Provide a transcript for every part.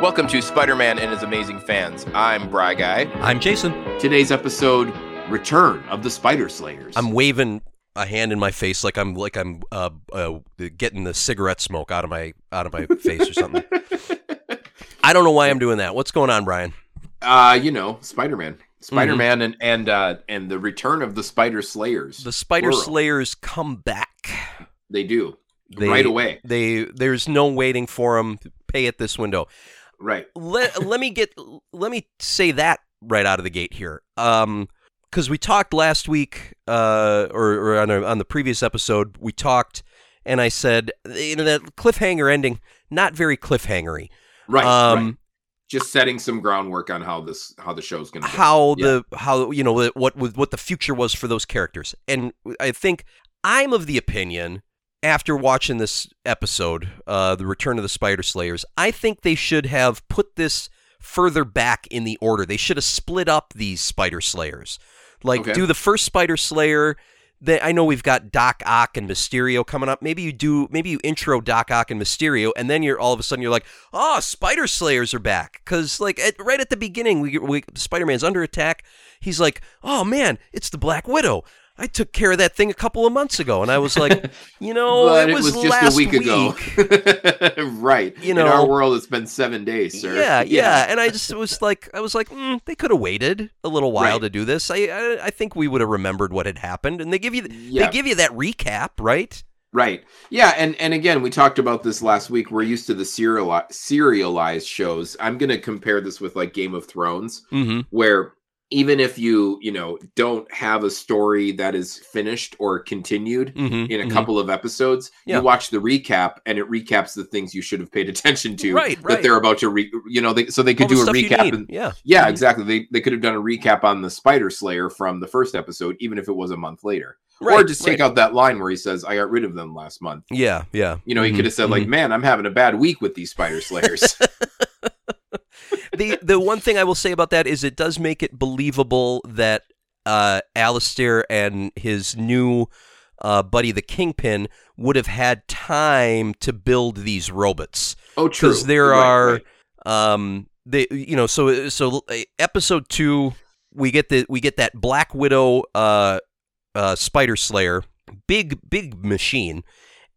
Welcome to Spider Man and His Amazing Fans. I'm Bry Guy. I'm Jason. Today's episode Return of the Spider Slayers. I'm waving a hand in my face like I'm like I'm uh, uh, getting the cigarette smoke out of my out of my face or something. I don't know why I'm doing that. What's going on, Brian? uh, you know, Spider Man. Spider Man and and uh and the return of the Spider Slayers. The Spider Plural. Slayers come back. They do. They, right away. They there's no waiting for them. Pay at this window. Right. let let me get let me say that right out of the gate here. Um because we talked last week, uh, or, or on, a, on the previous episode, we talked, and I said, you know, that cliffhanger ending, not very cliffhangery. Right. um, right. Just setting some groundwork on how this how the show's going to how Yeah. the how you know what what what the future was for those characters and i think i'm of the opinion after watching this episode uh the return of the spider slayers i think they should have put this further back in the order they should have split up these spider slayers like Okay. do the first spider slayer that I know we've got Doc Ock and Mysterio coming up. Maybe you do. Maybe you intro Doc Ock and Mysterio, and then you're all of a sudden you're like, "Oh, Spider Slayers are back!" Because like at, right at the beginning, we, we Spider Man's under attack. He's like, "Oh man, it's the Black Widow." I took care of that thing a couple of months ago, and I was like, you know, but it was, just last a week, ago. right. You know, In our world, it's been seven days, sir. Yeah, yeah, and I just was like, I was like, mm, they could have waited a little while Right. to do this. I, I, I think we would have remembered what had happened, and they give you, Yeah. they give you that recap, right? Right. Yeah, and and again, we talked about this last week. We're used to the serial serialized shows. I'm going to compare this with like Game of Thrones, Mm-hmm. where even if you you know don't have a story that is finished or continued Mm-hmm. in a couple of episodes, Yeah. you watch the recap and it recaps the things you should have paid attention to. Right, That right. they're about to re. You know, they, so they could All the do a recap. And, Yeah. yeah, exactly. They they could have done a recap on the Spider Slayer from the first episode, even if it was a month later. or just take right. out that line where he says, "I got rid of them last month." Yeah, yeah. You know, he Mhm, could have said like, mhm. "Man, I'm having a bad week with these spider slayers." the the one thing I will say about that is it does make it believable that uh, Alistair and his new uh, buddy, the Kingpin, would have had time to build these robots. oh, true. because there Right, are right. um they you know so so uh, episode 2 we get the we get that black widow uh uh spider slayer big big machine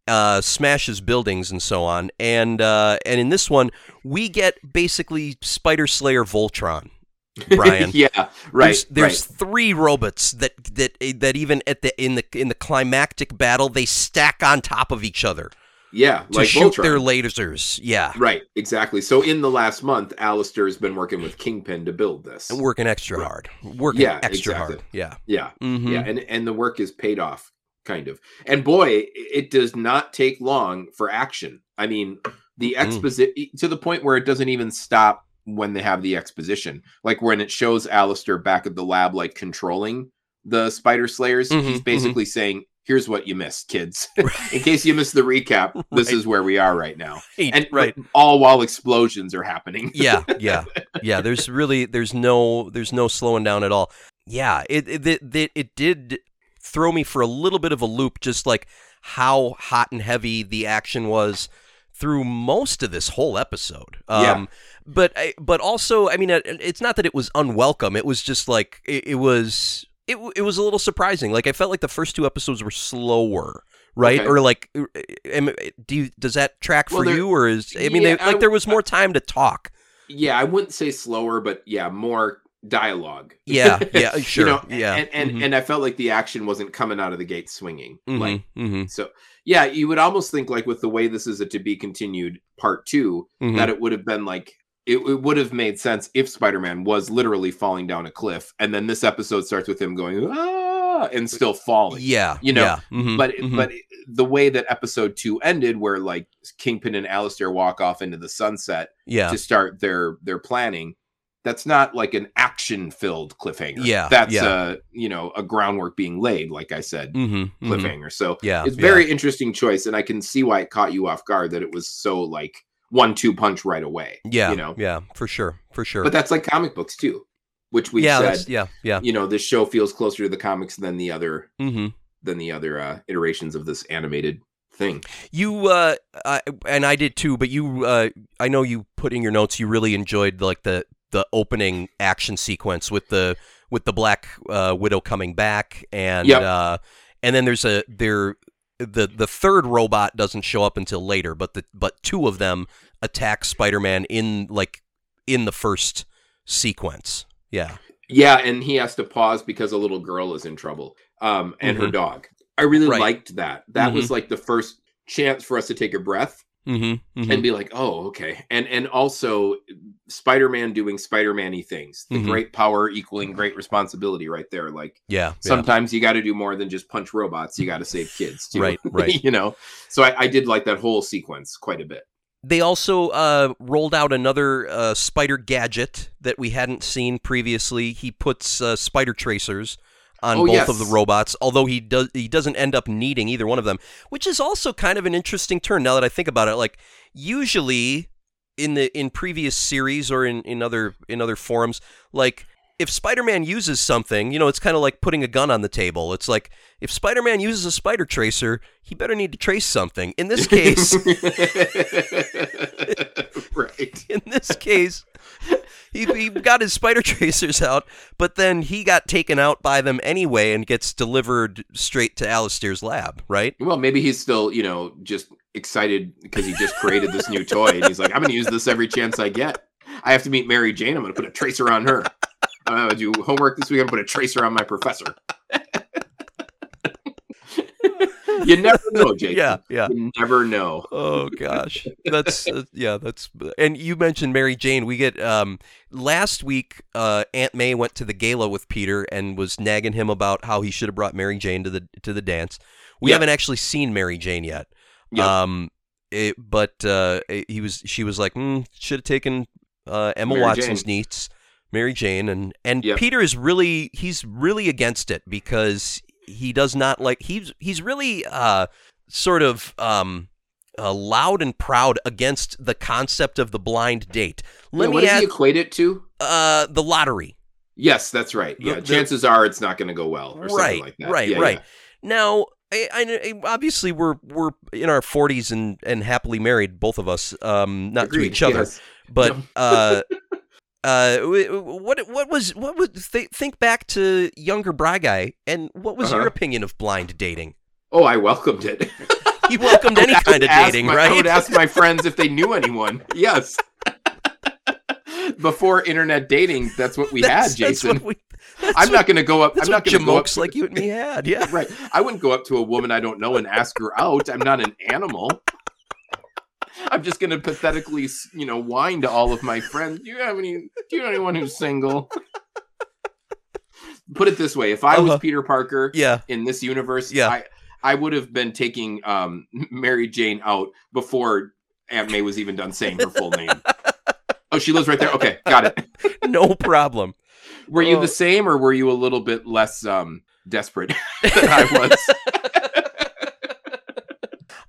uh smashes buildings and so on and uh and in this one we get basically spider slayer voltron Brian. yeah, right. there's, there's right. three robots that that that even at the in the in the climactic battle they stack on top of each other Yeah, to like shoot Voltron. their lasers yeah Right, exactly. So in the last month, Alistair has been working with Kingpin to build this. And working extra Right. hard. Working Yeah, extra exactly. hard. Yeah. Yeah, Mm-hmm. yeah, and and the work is paid off, kind of. And boy, it does not take long for action. I mean, the Mm. exposition to the point where it doesn't even stop when they have the exposition. Like when it shows Alistair back at the lab, like controlling the Spider Slayers. Mhm, he's basically saying, "Here's what you missed, kids. In case you missed the recap, this Right. is where we are right now." Right. And right. all while explosions are happening. yeah. Yeah. Yeah. There's really there's no there's no slowing down at all. Yeah. It it, it, it did throw me for a little bit of a loop, just like how hot and heavy the action was through most of this whole episode. Yeah. Um, but I, but also, I mean, it's not that it was unwelcome. It was just like it, it was. It, it was a little surprising. Like I felt like the first two episodes were slower, right? Okay. Or like, do you, does that track for Well, there- you, or is I mean, Yeah, they, like I- there was more time to talk. yeah, I wouldn't say slower, but yeah, more dialogue. Yeah, yeah, sure, you know, yeah, and and, mhm. and I felt like the action wasn't coming out of the gate swinging. Like mm-hmm, so, yeah, you would almost think like with the way this is a to be continued part 2 mm-hmm. that it would have been like it, it would have made sense if Spider-Man was literally falling down a cliff, and then this episode starts with him going ah and still falling. yeah, you know, yeah, mhm, but mhm. but the way that episode two ended, where like Kingpin and Alistair walk off into the sunset yeah, to start their their planning, that's not like an action filled cliffhanger. Yeah, that's yeah. uh you know a groundwork being laid, like I said, mm-hmm, mhm. cliffhanger. So yeah, it's yeah. very interesting choice, and I can see why it caught you off guard that it was so like one two punch right away. yeah, you know, yeah, for sure, for sure. but that's like comic books too, which we yeah, said. yeah, yeah, You know, this show feels closer to the comics than the other mm-hmm. than the other uh, iterations of this animated thing. You uh, uh, and I did too, but you uh, I know you put in your notes you really enjoyed like the the opening action sequence with the with the Black uh, Widow coming back and Yep. uh, and then there's a there the the third robot doesn't show up until later, but the but two of them attack Spider-Man in like in the first sequence. Yeah. Yeah, and he has to pause because a little girl is in trouble, um, and her Mhm. dog. I really Right. liked that. That Mhm. was like the first chance for us to take a breath Mm-hmm. and be like, "Oh, okay." And and also Spider-Man doing Spider-Man-y things. The Mhm. great power equaling great responsibility right there. Like Yeah. yeah. sometimes you got to do more than just punch robots. You got to save kids too. Right, right. you know. So I, I did like that whole sequence quite a bit. They also uh, rolled out another uh, spider gadget that we hadn't seen previously. He puts uh, spider tracers on Oh, both yes. of the robots, although he does he doesn't end up needing either one of them, which is also kind of an interesting turn. Now that I think about it, like usually in the in previous series or in, in other in other forums, like if Spider-Man uses something, you know, it's kind of like putting a gun on the table. It's like if Spider-Man uses a spider tracer, he better need to trace something. In this case, right. in this case, he, he got his spider tracers out, but then he got taken out by them anyway and gets delivered straight to Alistair's lab, right? Well, maybe he's still, you know, just excited because he just created this new toy and he's like, I'm going to use this every chance I get. I have to meet Mary Jane. I'm going to put a tracer on her. I'm going to do homework this week. I'm going to put a tracer on my professor. you never know, Jake. Yeah, yeah. You never know. Oh gosh, that's uh, yeah, that's and you mentioned Mary Jane. We get um last week. Uh, Aunt May went to the gala with Peter and was nagging him about how he should have brought Mary Jane to the to the dance. We Yep. haven't actually seen Mary Jane yet. Yep. Um, it, but uh, he was she was like, mm, should have taken uh, Anna Mary Watson's Jane. niece, Mary Jane, and and Yep. Peter is really he's really against it because he does not like he's he's really uh sort of um. Uh, loud and proud against the concept of the blind date. Let Yeah, me what does add he equate it to? uh, the lottery. Yes, that's right. Yeah, the- chances are it's not going to go well or something like that. right, Yeah, right. yeah. Now, I, I, obviously we're we're in our forties and, and happily married, both of us, um, not to each other, yes. but uh, uh, what what was what was th- think back to younger Bry guy, and what was your Uh-huh. opinion of blind dating? Oh, I welcomed it. You welcomed any kind of dating, my- right? I would ask my friends if they knew anyone. Yes. Before internet dating, that's what we That's- had, that's Jason. what we- I'm what- not going to go up. I'm not going to go up to, like you and me had. Yeah. Right. I wouldn't go up to a woman I don't know and ask her out. I'm not an animal. I'm just going to pathetically, you know, whine to all of my friends. Do you have any? Do you know anyone who's single? Put it this way: if I was Uh-huh. Peter Parker, Yeah. in this universe, Yeah. I I would have been taking um Mary Jane out before Aunt May was even done saying her full name. oh, she lives right there. Okay, got it. No problem. Were you Oh. the same, or were you a little bit less um desperate than I was?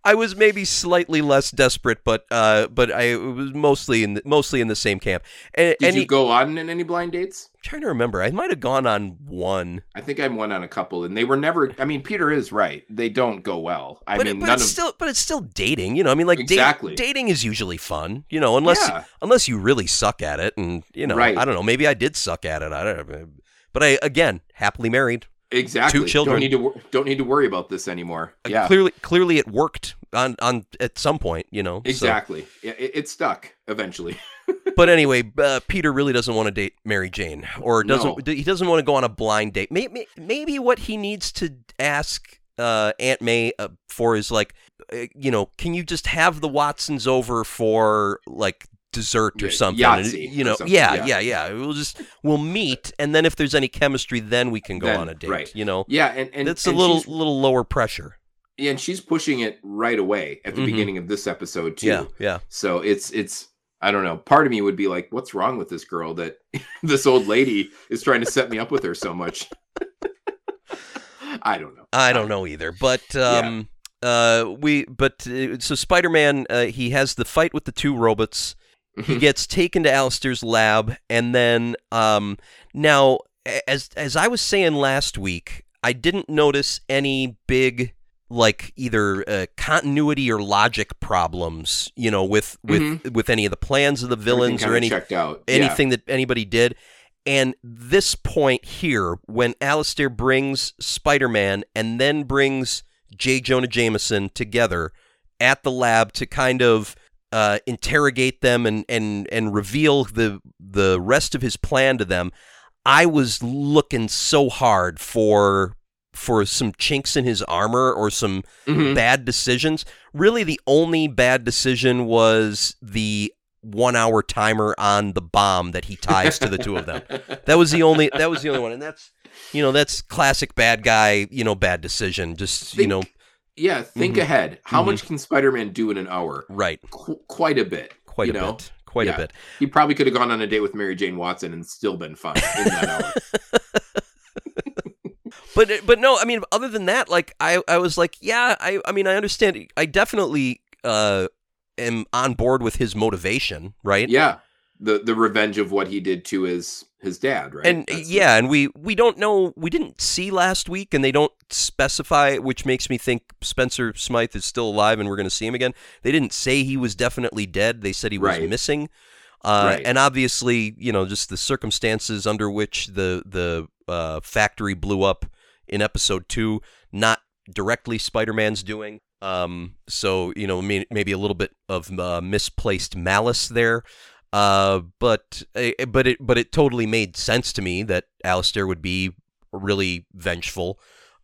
I was maybe slightly less desperate, but uh, but I was mostly in the, mostly in the same camp. And, Did and you he- go on in any blind dates? I'm trying to remember, I might have gone on one, I think I went on a couple, and they were never. I mean, Peter is right; they don't go well. I but, mean, it, but none it's of still but it's still dating. You know, I mean, like Exactly. dating is usually fun. You know, unless Yeah. unless you really suck at it, and you know, Right. I don't know, maybe I did suck at it. I don't know, but I again happily married. Exactly two children. Don't need to wor- don't need to worry about this anymore. Uh, Clearly, clearly it worked on on at some point. You know, so- exactly. Yeah, it, it stuck eventually. but anyway, uh, Peter really doesn't want to date Mary Jane, or doesn't No. he doesn't want to go on a blind date. Maybe, maybe what he needs to ask uh, Aunt May uh, for is like, uh, you know, can you just have the Watsons over for like dessert or Yeah, something? Yahtzee you know, something, yeah, yeah. yeah, yeah. We'll just we'll meet, and then if there's any chemistry, then we can go Then, on a date. right. You know, Yeah, and and that's a little little lower pressure. Yeah, and she's pushing it right away at the Mhm. beginning of this episode too. Yeah, yeah. So it's it's I don't know. Part of me would be like, what's wrong with this girl that this old lady is trying to set me up with her so much? I don't know. I don't know either, but um, uh, we but uh, so Spider-Man uh, he has the fight with the two robots. He gets taken to Alistair's lab, and then um, now as as I was saying last week, I didn't notice any big like either uh, continuity or logic problems, you know, with with with any of the plans of the villains or any checked out. Yeah. anything that anybody did. And this point here, when Alistair brings Spider Man and then brings J. Jonah Jameson together at the lab to kind of uh, interrogate them and, and, and reveal the the rest of his plan to them, I was looking so hard for for some chinks in his armor or some Mhm. bad decisions. Really, the only bad decision was the one hour timer on the bomb that he ties to the two of them. That was the only that was the only one, and that's you know that's classic bad guy you know bad decision. Just you know Yeah, think Mhm. ahead. How Mhm. much can Spider-Man do in an hour? right, Qu- quite a bit. quite you a know? bit, quite Yeah. a bit. He probably could have gone on a date with Mary Jane Watson and still been fine in that hour. But but no, I mean other than that, like I I was like yeah I I mean I understand I definitely uh am on board with his motivation right Yeah, the the revenge of what he did to his his dad, right? and That's- yeah and we we don't know we didn't see last week and they don't specify which makes me think spencer smythe is still alive and we're going to see him again they didn't say he was definitely dead they said he was Right. missing uh, Right. and obviously you know just the circumstances under which the the uh, factory blew up in episode two not directly spider-man's doing um, so you know may- maybe a little bit of uh, misplaced malice there uh, but uh, but it but it totally made sense to me that Alistair would be really vengeful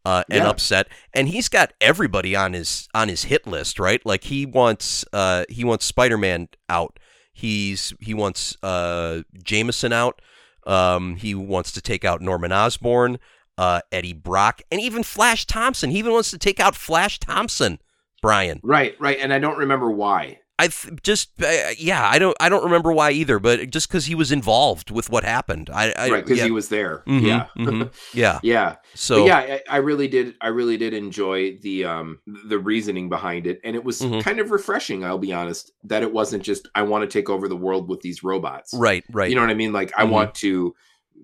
uh, and Yeah. upset, and he's got everybody on his on his hit list, right? Like he wants uh, he wants Spider Man out. He's he wants uh, Jameson out. Um, he wants to take out Norman Osborn, uh, Eddie Brock, and even Flash Thompson. He even wants to take out Flash Thompson. Brian, right, right, and I don't remember why. I th- just uh, yeah, I don't I don't remember why either, but just because he was involved with what happened, I, I right, because yeah, he was there. Mhm, Yeah, mhm, yeah. yeah. So But yeah, I, I really did. I really did enjoy the um the reasoning behind it, and it was Mhm. kind of refreshing. I'll be honest that it wasn't just I want to take over the world with these robots. right, right, You know what I mean? Like I Mhm. want to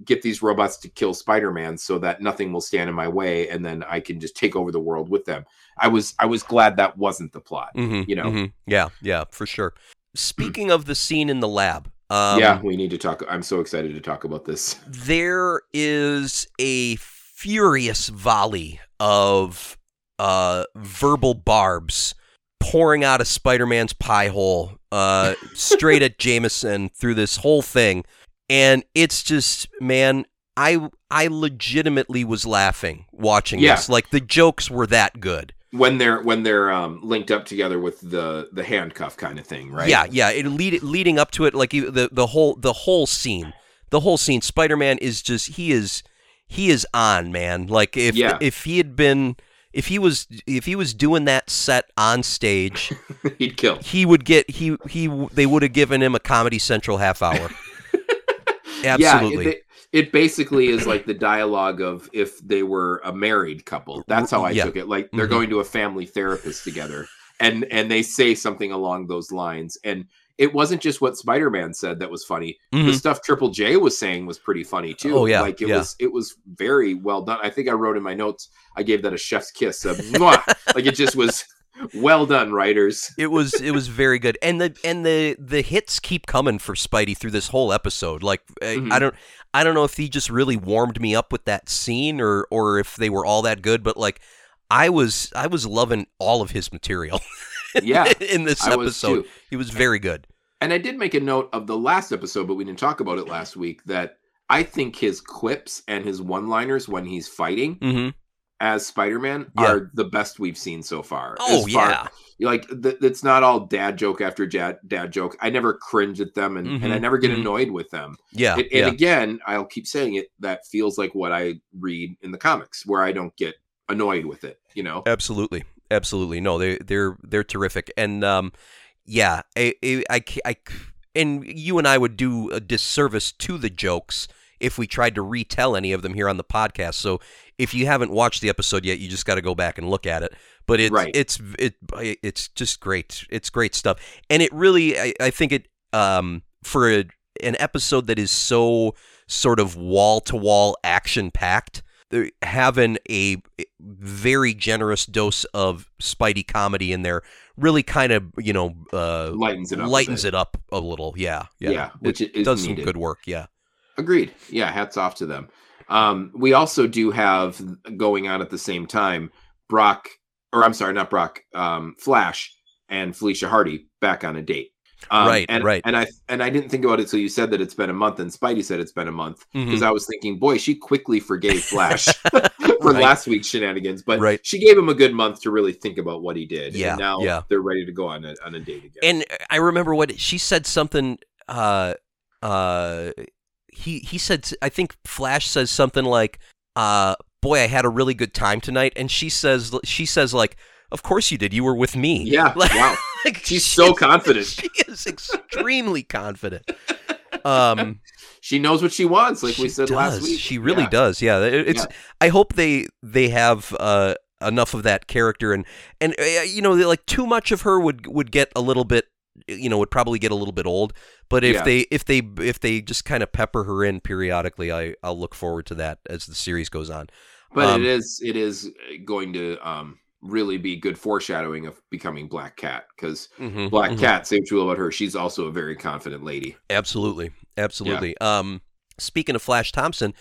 get these robots to kill Spider-Man so that nothing will stand in my way, and then I can just take over the world with them. I was I was glad that wasn't the plot. mm-hmm, you know. mhm. yeah, yeah, for sure. Speaking of the scene in the lab, um, yeah, we need to talk. I'm so excited to talk about this. there is a furious volley of uh, verbal barbs pouring out of Spider-Man's pie hole, uh, straight at Jameson through this whole thing, and it's just man. I I legitimately was laughing watching Yeah. this. Like the jokes were that good. When they're when they're um, linked up together with the the handcuff kind of thing, right? Yeah, yeah. It lead, leading up to it, like the the whole the whole scene, the whole scene. Spider Man is just he is he is on man. Like if Yeah. if he had been if he was if he was doing that set on stage, he'd kill. he would get he he they would have given him a Comedy Central half hour. Absolutely. Yeah, it, it basically is like the dialogue of if they were a married couple. That's how I Yeah. took it. Like they're Mhm. going to a family therapist together, and and they say something along those lines. And it wasn't just what Spider Man said that was funny. The Mhm. stuff Triple J was saying was pretty funny too. Oh, yeah, like it yeah. was it was very well done. I think I wrote in my notes. I gave that a chef's kiss. A like it just was well done, writers. It was it was very good, and the and the the hits keep coming for Spidey through this whole episode. Like I- Mhm. I don't I don't know if he just really warmed me up with that scene, or or if they were all that good. But like I was I was loving all of his material Yeah, in this I was episode. too. He was very good. And I did make a note of the last episode, but we didn't talk about it last week. That I think his quips and his one-liners when he's fighting hmm as Spider-Man Yeah. are the best we've seen so far. Oh far- yeah, like th- it's not all dad joke after dad, dad joke. I never cringe at them, and, and I Mhm, never get mhm. annoyed with them. yeah, And, and yeah. again, I'll keep saying it. That feels like what I read in the comics, where I don't get annoyed with it. You know? Absolutely, absolutely. No, they they're they're terrific, and um, yeah, I I I and you and I would do a disservice to the jokes if we tried to retell any of them here on the podcast. So if you haven't watched the episode yet, you just got to go back and look at it. But it's Right. it's it it's just great. It's great stuff, and it really I, I think it um for a, an episode that is so sort of wall to wall action packed having a very generous dose of Spidey comedy in there really kind of you know uh, lightens it up. a lightens it up a little. Yeah, Yeah, yeah, which it is does some good work. Yeah, Agreed. Yeah, hats off to them. Um, we also do have going on at the same time Brock, or I'm sorry, not Brock, um, Flash and Felicia Hardy back on a date. Um, Right, and, right. And I and I didn't think about it till you said that it's been a month, and Spidey said it's been a month because Mhm. I was thinking, boy, she quickly forgave Flash for Right. last week's shenanigans, but Right. she gave him a good month to really think about what he did. Yeah, and now yeah. they're ready to go on a on a date again. And I remember what she said. Something. Uh, uh, he he said. I think Flash says something like, "Uh, boy, I had a really good time tonight." And she says, she says like, "Of course you did. You were with me." yeah, Like- wow, Like, she's she so is- confident. She is extremely confident. Um, She knows what she wants, like we she said last does. week. She really Yeah. does. Yeah, It- it's. I hope they they have uh, enough of that character and and uh, you know like too much of her would would get a little bit you know would probably get a little bit old. But if Yeah. they if they if they just kind of pepper her in periodically, I I'll look forward to that as the series goes on. But Um, it is it is going to um really be good foreshadowing of becoming Black Cat because Mhm, Black mhm. Cat, same true about her. She's also a very confident lady. Absolutely, absolutely. Um, speaking of Flash Thompson,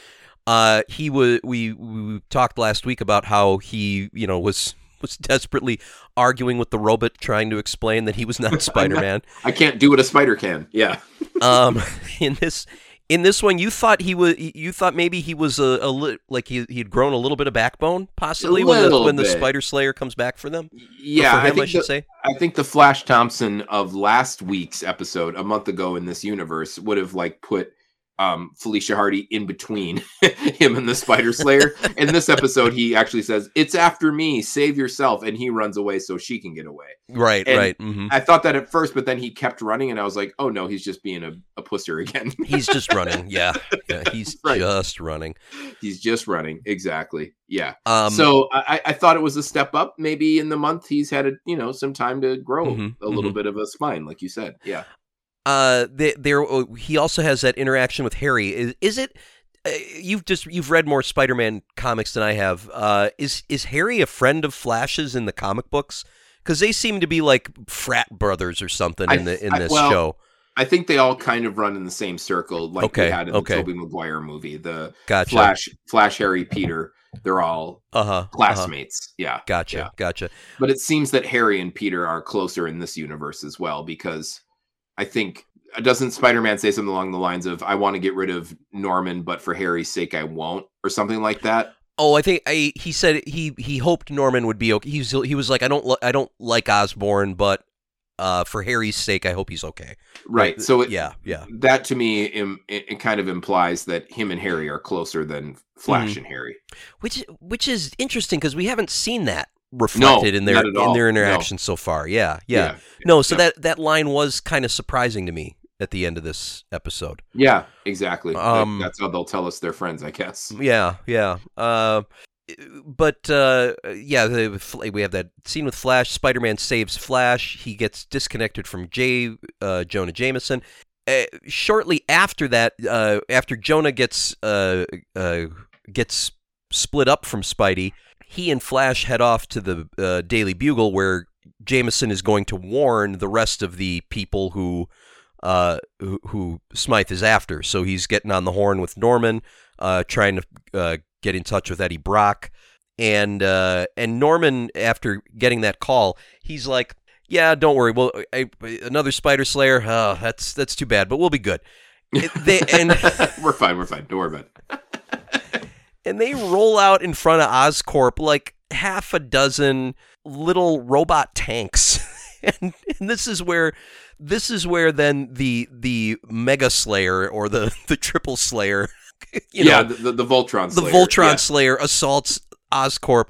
uh, he was we, we talked last week about how he you know was was desperately arguing with the robot, trying to explain that he was not Spider Man. I can't do what a spider can. Yeah, um, in this in this one, you thought he was you thought maybe he was a, a li- like he he had grown a little bit of backbone, possibly when the when the. Spider Slayer comes back for them. Yeah. for I him, I, think should the, say. I think the Flash Thompson of last week's episode, a month ago in this universe, would have like put um Felicia Hardy in between him and the Spider Slayer. in this episode, he actually says, "It's after me. Save yourself," and he runs away so she can get away. Right, and- right. hmm I thought that at first, but then he kept running, and I was like, "Oh no, he's just being a, a pusser again. He's just running. Yeah, yeah he's Right. just running. he's just running." Exactly. Yeah. Um, so I, I thought it was a step up. Maybe in the month he's had a, you know some time to grow Mhm, a little bit of a spine, like you said. Yeah. Uh they, there uh, he also has that interaction with Harry is, is it uh, you've just you've read more Spider-Man comics than I have uh is is Harry a friend of Flash's in the comic books cuz they seem to be like frat brothers or something in the in I- this well, show I think they all kind of run in the same circle, like Okay, we had in okay. the Tobey Maguire movie. The gotcha Flash, Flash, Harry, Peter. They're all uh-huh uh-huh. classmates. Yeah. gotcha Yeah. gotcha But it seems that Harry and Peter are closer in this universe as well because I think doesn't Spider-Man say something along the lines of "I want to get rid of Norman, but for Harry's sake, I won't," or something like that. Oh, I think I, he said he he hoped Norman would be okay. He was, he was like I don't I don't like Osborn, but uh, for Harry's sake, I hope he's okay. Right. So it, yeah, yeah, that to me, im- it, it kind of implies that him and Harry are closer than Flash Mhm. and Harry. which which is interesting because we haven't seen that reflected in their in their No. interaction so far. Yeah, yeah. No, so Yeah. that that line was kind of surprising to me at the end of this episode. Yeah, exactly. That- Um, that's how they'll tell us they're friends, I guess. Yeah, yeah. Uh, but uh, yeah, we have that scene with Flash. Spider-Man saves Flash. He gets disconnected from Jay uh, Jonah Jameson. Uh, shortly after that, uh, after Jonah gets uh, uh, gets split up from Spidey, he and Flash head off to the uh, Daily Bugle, where Jameson is going to warn the rest of the people who uh, who, who Smythe is after. So he's getting on the horn with Norman, uh, trying to uh, get in touch with Eddie Brock, and uh, and Norman, after getting that call, he's like, "Yeah, don't worry. Well, I, another Spider Slayer. Oh, that's that's too bad, but we'll be good." They, and we're fine. We're fine. Don't worry about it. And they roll out in front of Oscorp like half a dozen little robot tanks. and, and this is where this is where then the the Mega Slayer or the the Triple Slayer, you yeah, know, the, the, the Voltron. the Slayer. Voltron Yeah. Slayer assaults Oscorp,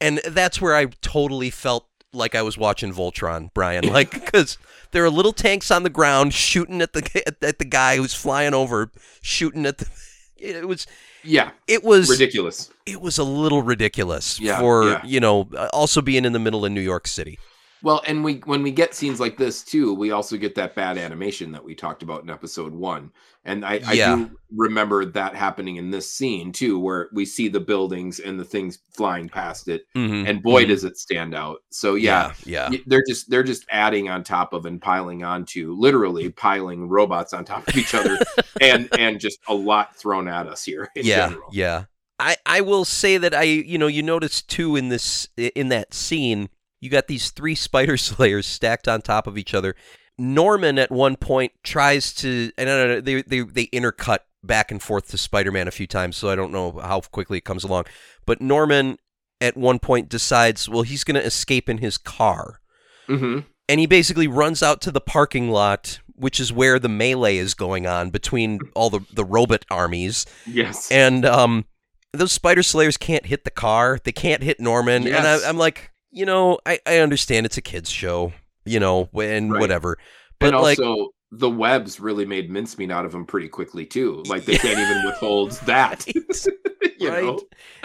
and that's where I totally felt like I was watching Voltron, Brian, like because there are little tanks on the ground shooting at the at the guy who's flying over, shooting at the. It was Yeah, it was ridiculous. it was a little ridiculous Yeah, for yeah. you know uh, also being in the middle of New York City. Well, and we when we get scenes like this too, we also get that bad animation that we talked about in episode one. And I, I do remember that happening in this scene too, where we see the buildings and the things flying past it. Mhm. And boy, Mhm. does it stand out. So yeah, yeah, y- they're just they're just adding on top of and piling onto, literally piling robots on top of each other, and and just a lot thrown at us here. In yeah, general. yeah. I I will say that I you know you notice too in this in that scene you got these three spider slayers stacked on top of each other. Norman at one point tries to and I don't know they they they intercut back and forth to Spider-Man a few times, so I don't know how quickly it comes along. But Norman at one point decides, well, he's going to escape in his car. hmm and he basically runs out to the parking lot, which is where the melee is going on between all the the robot armies. Yes. And um, those spider slayers can't hit the car. They can't hit Norman. And Yes. I, I'm like, you know, I, I understand it's a kids show, you know, and Right. whatever. But and like, also the webs really made mincemeat out of him pretty quickly too. Like they can't even withhold that. you right? know?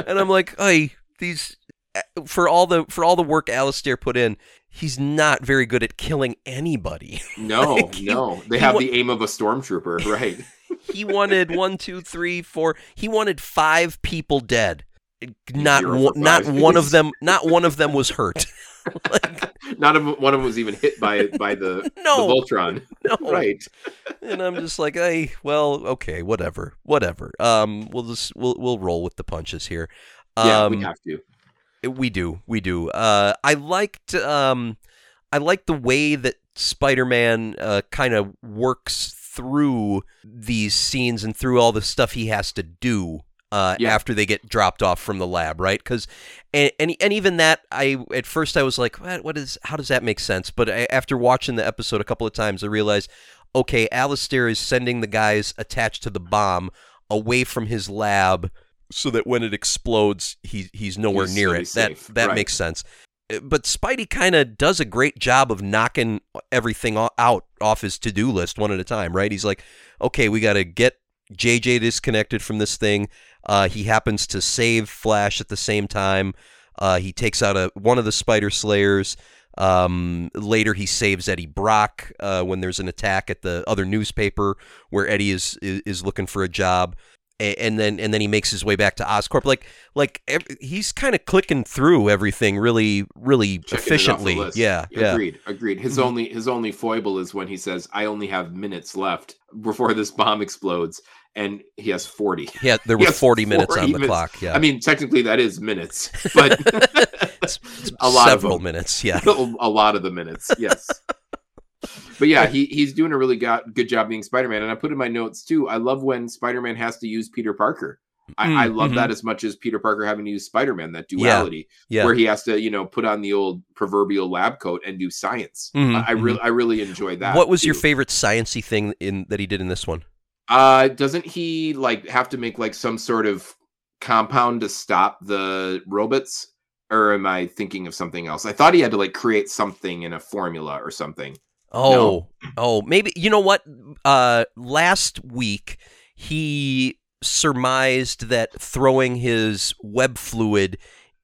and I'm like, hey, these uh, for all the for all the work Alistair put in, he's not very good at killing anybody. No, Like, he- no. They have wa- the aim of a stormtrooper, right? he wanted one, two, three, four. He wanted five people dead. Not one, not one of them. Not one of them was hurt. like, Not of one of them was even hit by by the, No. the Voltron. no, Right. And I'm just like, hey, well, okay, whatever, whatever. Um, we'll just we'll we'll roll with the punches here. Um, Yeah, we have to. We do, we do. Uh, I liked, um, I liked the way that Spider-Man uh, kind of works through these scenes and through all the stuff he has to do uh, Yeah. after they get dropped off from the lab, right? Because, and, and and even that, I at first I was like, what, what is? How does that make sense? But I, after watching the episode a couple of times, I realized, okay, Alistair is sending the guys attached to the bomb away from his lab so that when it explodes, he he's nowhere He's near it. That safe, that right. makes sense. Uh, But Spidey kind of does a great job of knocking everything out off his to do list one at a time, right? He's like, okay, we got to get JJ disconnected from this thing. Uh, he happens to save Flash at the same time. Uh, he takes out a one of the Spider Slayers. Um, later, he saves Eddie Brock uh, when there's an attack at the other newspaper where Eddie is is, is looking for a job, A- and then and then he makes his way back to Oscorp. Like like ev- he's kind of clicking through everything really really Checking it off the efficiently. Yeah, yeah. Agreed. Agreed. His Mhm. only his only foible is when he says, "I only have minutes left before this bomb explodes," and he has forty. Yeah, there were Yes, 40 minutes 40 on the minutes. clock. Yeah, I mean, technically that is minutes, but a lot of several them. minutes. Yeah, a lot of the minutes. Yes. But yeah, he, he's doing a really got, good job being Spider-Man, and I put in my notes too. I love when Spider-Man has to use Peter Parker. I, Mm, I love mhm. that as much as Peter Parker having to use Spider-Man. That duality, yeah. where he has to, you know, put on the old proverbial lab coat and do science. Mhm, I, I really, I really enjoyed that. what was your favorite sciency thing in that he did in this one? Uh, doesn't he like have to make like some sort of compound to stop the robots? Or am I thinking of something else? I thought he had to like create something in a formula or something. Oh, oh, maybe you know what? Uh, last week he surmised that throwing his web fluid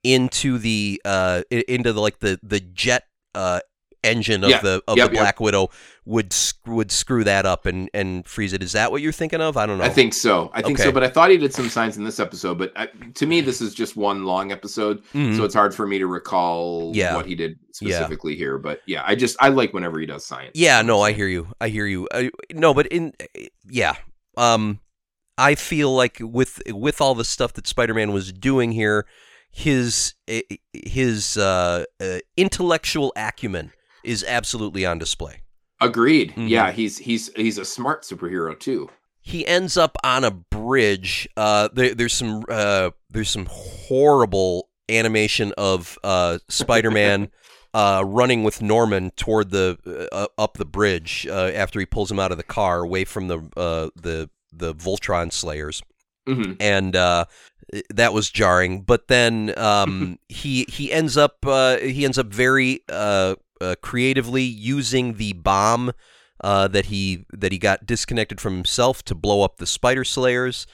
into the uh into the like the the jet uh engine of Yeah, the of yep, the yep. Black Widow would would screw that up and and freeze it. Is that what you're thinking of? I don't know. I think so. I think Okay. so. But I thought he did some signs in this episode. But I, to me, this is just one long episode, Mhm. so it's hard for me to recall Yeah. what he did Yeah. specifically here. But yeah, I just I like whenever he does science. Yeah, no, I hear you. I hear you. I, no, but in yeah, um, I feel like with with all the stuff that Spider-Man was doing here, his eh, his uh, uh, intellectual acumen is absolutely on display. Agreed. Mhm. Yeah, he's he's he's a smart superhero too. He ends up on a bridge. Uh, there, there's some uh, there's some horrible animation of uh, Spider-Man. Uh, running with Norman toward the uh, up the bridge uh, after he pulls him out of the car, away from the uh, the the Voltron Slayers, hmm and uh, that was jarring. But then um, he he ends up uh, he ends up very uh, uh, creatively using the bomb uh, that he that he got disconnected from himself to blow up the Spider Slayers,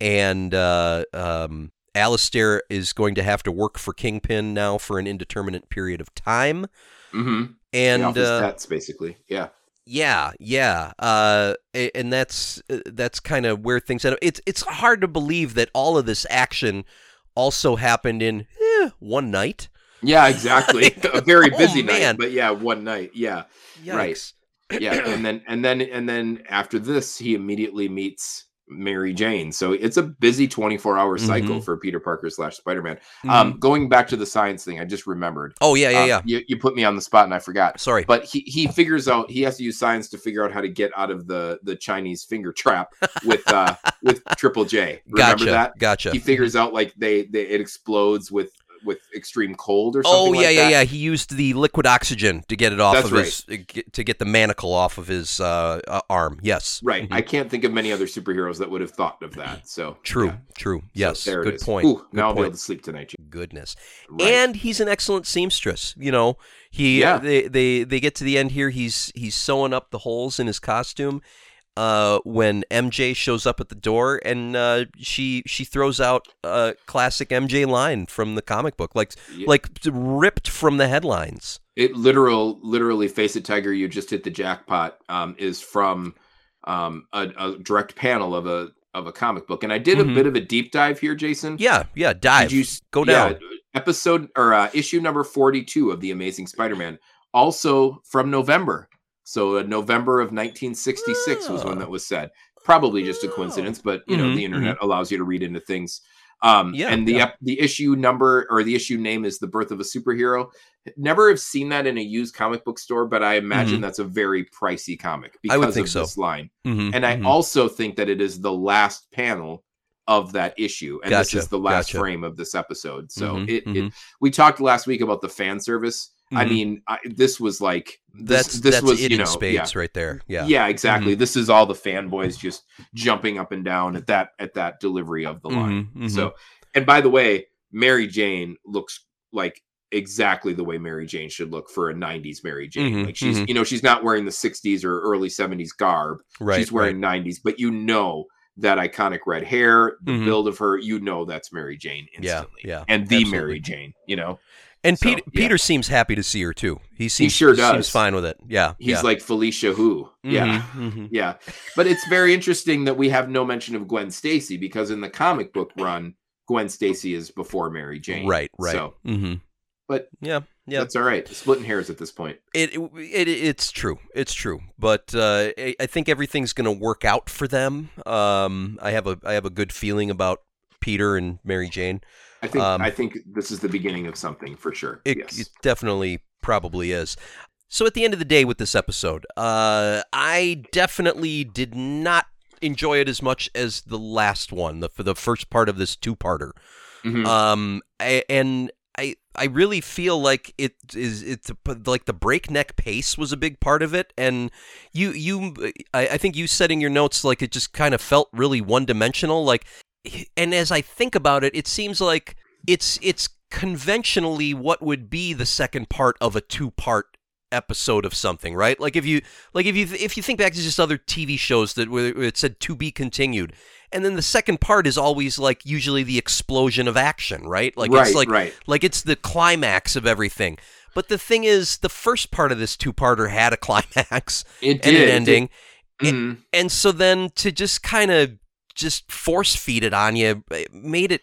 and uh, um, Alistair is going to have to work for Kingpin now for an indeterminate period of time. Mm-hmm. and that's uh, basically. Yeah. Yeah, yeah, uh, and that's uh, that's kind of where things end up. It's it's hard to believe that all of this action also happened in eh, one night. Yeah, exactly. a very Oh, busy man. night, but yeah, one night. Yeah. Right. Yeah. and then and then and then after this, he immediately meets Mary Jane. So it's a busy 24 hour cycle Mhm. for Peter Parker slash Spider Man. Mhm. Um, going back to the science thing, I just remembered. oh yeah, yeah, Um, yeah. You, you put me on the spot and I forgot. Sorry. But he, he figures out he has to use science to figure out how to get out of the the Chinese finger trap with uh with Triple J. Remember gotcha. that? Gotcha. He figures out like they, they it explodes with with extreme cold or something. Oh yeah, like yeah, that. yeah. He used the liquid oxygen to get it off That's of his uh, to get the manacle off of his uh, uh, arm. Yes. Right. Mhm. I can't think of many other superheroes that would have thought of that. So True. yeah. True. So Yes. it Good point. Ooh, Good now I'll be able to sleep tonight. Goodness. Right. and he's an excellent seamstress. You know, he Yeah. they, they they get to the end here. He's he's sewing up the holes in his costume. Uh, when MJ shows up at the door, and uh, she she throws out a classic MJ line from the comic book, like Yeah. like ripped from the headlines. it literal literally face it tiger you just hit the jackpot um is from um a, a direct panel of a of a comic book and i did Mhm. a bit of a deep dive here jason Yeah, yeah. Dive. Did you Go yeah, down. episode or uh, issue number 42 of the amazing spider-man also from november so uh, november of 1966 was when Oh. that was said probably just a coincidence but you know Mhm, the internet allows you to read into things um Yeah, and the yeah. ep- the issue number or the issue name is the birth of a superhero never have seen that in a used comic book store but i imagine that's a very pricey comic because Mm-hmm. I would think of so. this line Mhm, and I mhm. also think that it is the last panel of that issue, and Gotcha, this is the last gotcha. frame of this episode. So Mhm, it, mhm. it we talked last week about the fan service. I Mhm. mean, I, this was like this, that's this that's was you in know spades right there. yeah Yeah. exactly. This is all the fanboys just jumping up and down at that at that delivery of the line. Mhm, mhm. So, and by the way, Mary Jane looks like exactly the way Mary Jane should look for a 90s Mary Jane. Mhm, like she's, mhm. you know, she's not wearing the 60s or early 70s garb. right. she's wearing right. 90s, but you know that iconic red hair, the Mhm. build of her, you know that's Mary Jane instantly. yeah, And the absolutely. Mary Jane, you know. And So, Peter, yeah. Peter seems happy to see her too. He seems sure Seems does. fine with it. Yeah. He's yeah. like Felicia who. Yeah. Mhm, mhm. Yeah. But it's very interesting that we have no mention of Gwen Stacy because in the comic book run, Gwen Stacy is before Mary Jane. Right. Right. So hmm But yeah, yeah. that's all right. Splitting hairs at this point. It, it it's true. It's true. But uh, I, think everything's going to work out for them. Um, I have a I have a good feeling about Peter and Mary Jane. I think Um, I think this is the beginning of something for sure. It, yes. it definitely probably is. So at the end of the day with this episode, uh, I definitely did not enjoy it as much as the last one, the for the first part of this two-parter. Mhm. Um, I, and I I really feel like it is it's like the breakneck pace was a big part of it, and you you I, I think you in your notes like it just kind of felt really one dimensional. Like, and as I think about it, it seems like it's it's conventionally what would be the second part of a two part episode of something, right? Like if you like if you if you think back to just other TV shows that where it said to be continued, and then the second part is always like usually the explosion of action, right? Like right, it's like right. like it's the climax of everything. But the thing is, the first part of this two-parter had a climax It and did. an ending, It- Mhm. and so then to just kind of just force feed it on you it made it.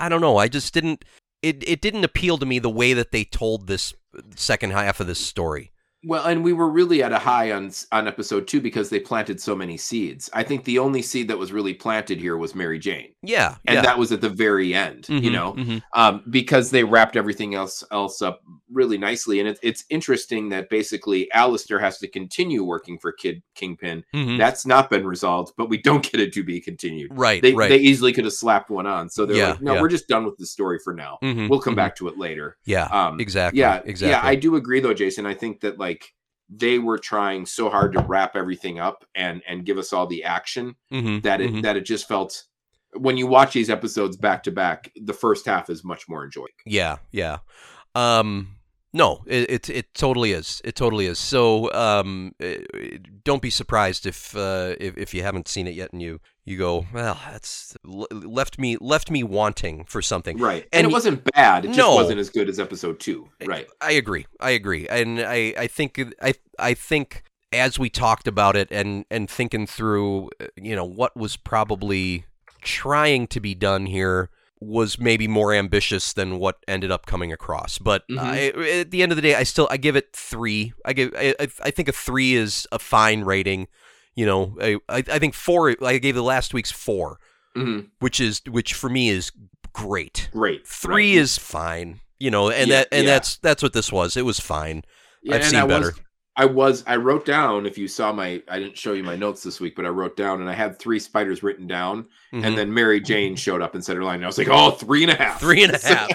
I don't know. I just didn't. It it didn't appeal to me the way that they told this second half of this story. Well, and we were really at a high on on episode two because they planted so many seeds. I think the only seed that was really planted here was Mary Jane, Yeah, and yeah. that was at the very end. You Mhm, know, mhm. um, because they wrapped everything else else up really nicely. And it's it's interesting that basically Alistair has to continue working for Kid Kingpin. Mhm. That's not been resolved, but we don't get it to be continued. right, They right. they easily could have slapped one on. So they're Yeah, like, no, yeah. we're just done with the story for now. Mhm, We'll come mhm. back to it later. Yeah, Um, exactly. yeah, exactly. yeah. I do agree though, Jason. I think that like they were trying so hard to wrap everything up and and give us all the action Mhm, that it mhm. that it just felt when you watch these episodes back to back, the first half is much more enjoyable. Yeah, yeah. Um, no, it, it it totally is. It totally is. So, um, eh, don't be surprised if uh, if, if you haven't seen it yet and you you go, well, that's left me left me wanting for something. Right. And And, it wasn't bad. It just wasn't as good as episode two. Right. I agree. I agree. And I, I think I I think as we talked about it and and thinking through uh, you know what was probably trying to be done here was maybe more ambitious than what ended up coming across. But Mhm. I, at the end of the day, I still I give it three. I give I, I- I think a three is a fine rating. You know, I I think four. I gave the last week's four, hmm which is which for me is great. Great. Three Right. is fine. You know, and Yeah, that and yeah. that's that's what this was. It was fine. Yeah, I've seen I better. Was, I was I wrote down if you saw my I didn't show you my notes this week, but I wrote down and I had three spiders written down, Mhm. and then Mary Jane showed up and said her line. And I was like, oh, three and a half. Three and a half.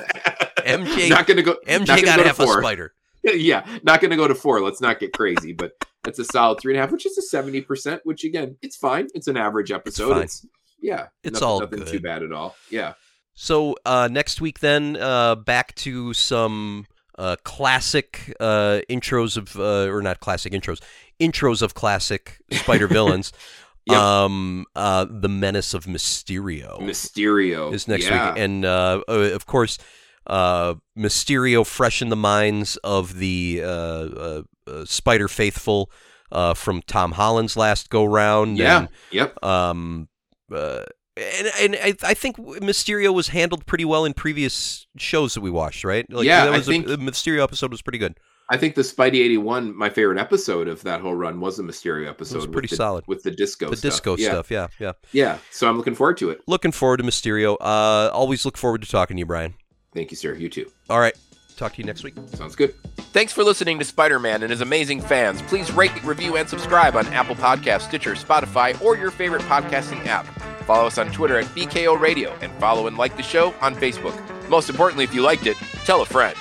MJ not gonna go. MJ gonna got go to half a four. spider. yeah, not gonna go to four. Let's not get crazy, but that's a solid three and a half, which is a seventy percent. Which again, it's fine. It's an average episode. fine. It's, yeah, It's nothing, all nothing too bad at all. Yeah, So uh, next week, then uh, back to some uh, classic uh, intros of, uh, or not classic intros, intros of classic Spider villains. Yep. Um, uh, the Menace of Mysterio Mysterio is next yeah. week, and uh, uh, of course, uh, Mysterio fresh in the minds of the uh, Spider faithful uh, from Tom Holland's last go round. Yeah, yep. Um, uh, and and I, I think Mysterio was handled pretty well in previous shows that we watched, right? Like, Yeah, that I was a- think- the Mysterio episode was pretty good. I think the Spidey eighty one, my favorite episode of that whole run was the Mysterio episode. with pretty the- solid. with the disco. the stuff. disco yeah. stuff, yeah, yeah. Yeah, so I'm looking forward to it. Looking forward to Mysterio. Uh, always look forward to talking to you, Brian. Thank you, sir. You too. All right, talk to you next week. Sounds good. Thanks for listening to Spider Man and his amazing fans. Please rate, review, and subscribe on Apple Podcasts, Stitcher, Spotify, or your favorite podcasting app. Follow us on Twitter at BKO Radio and follow and like the show on Facebook. Most importantly, if you liked it, tell a friend.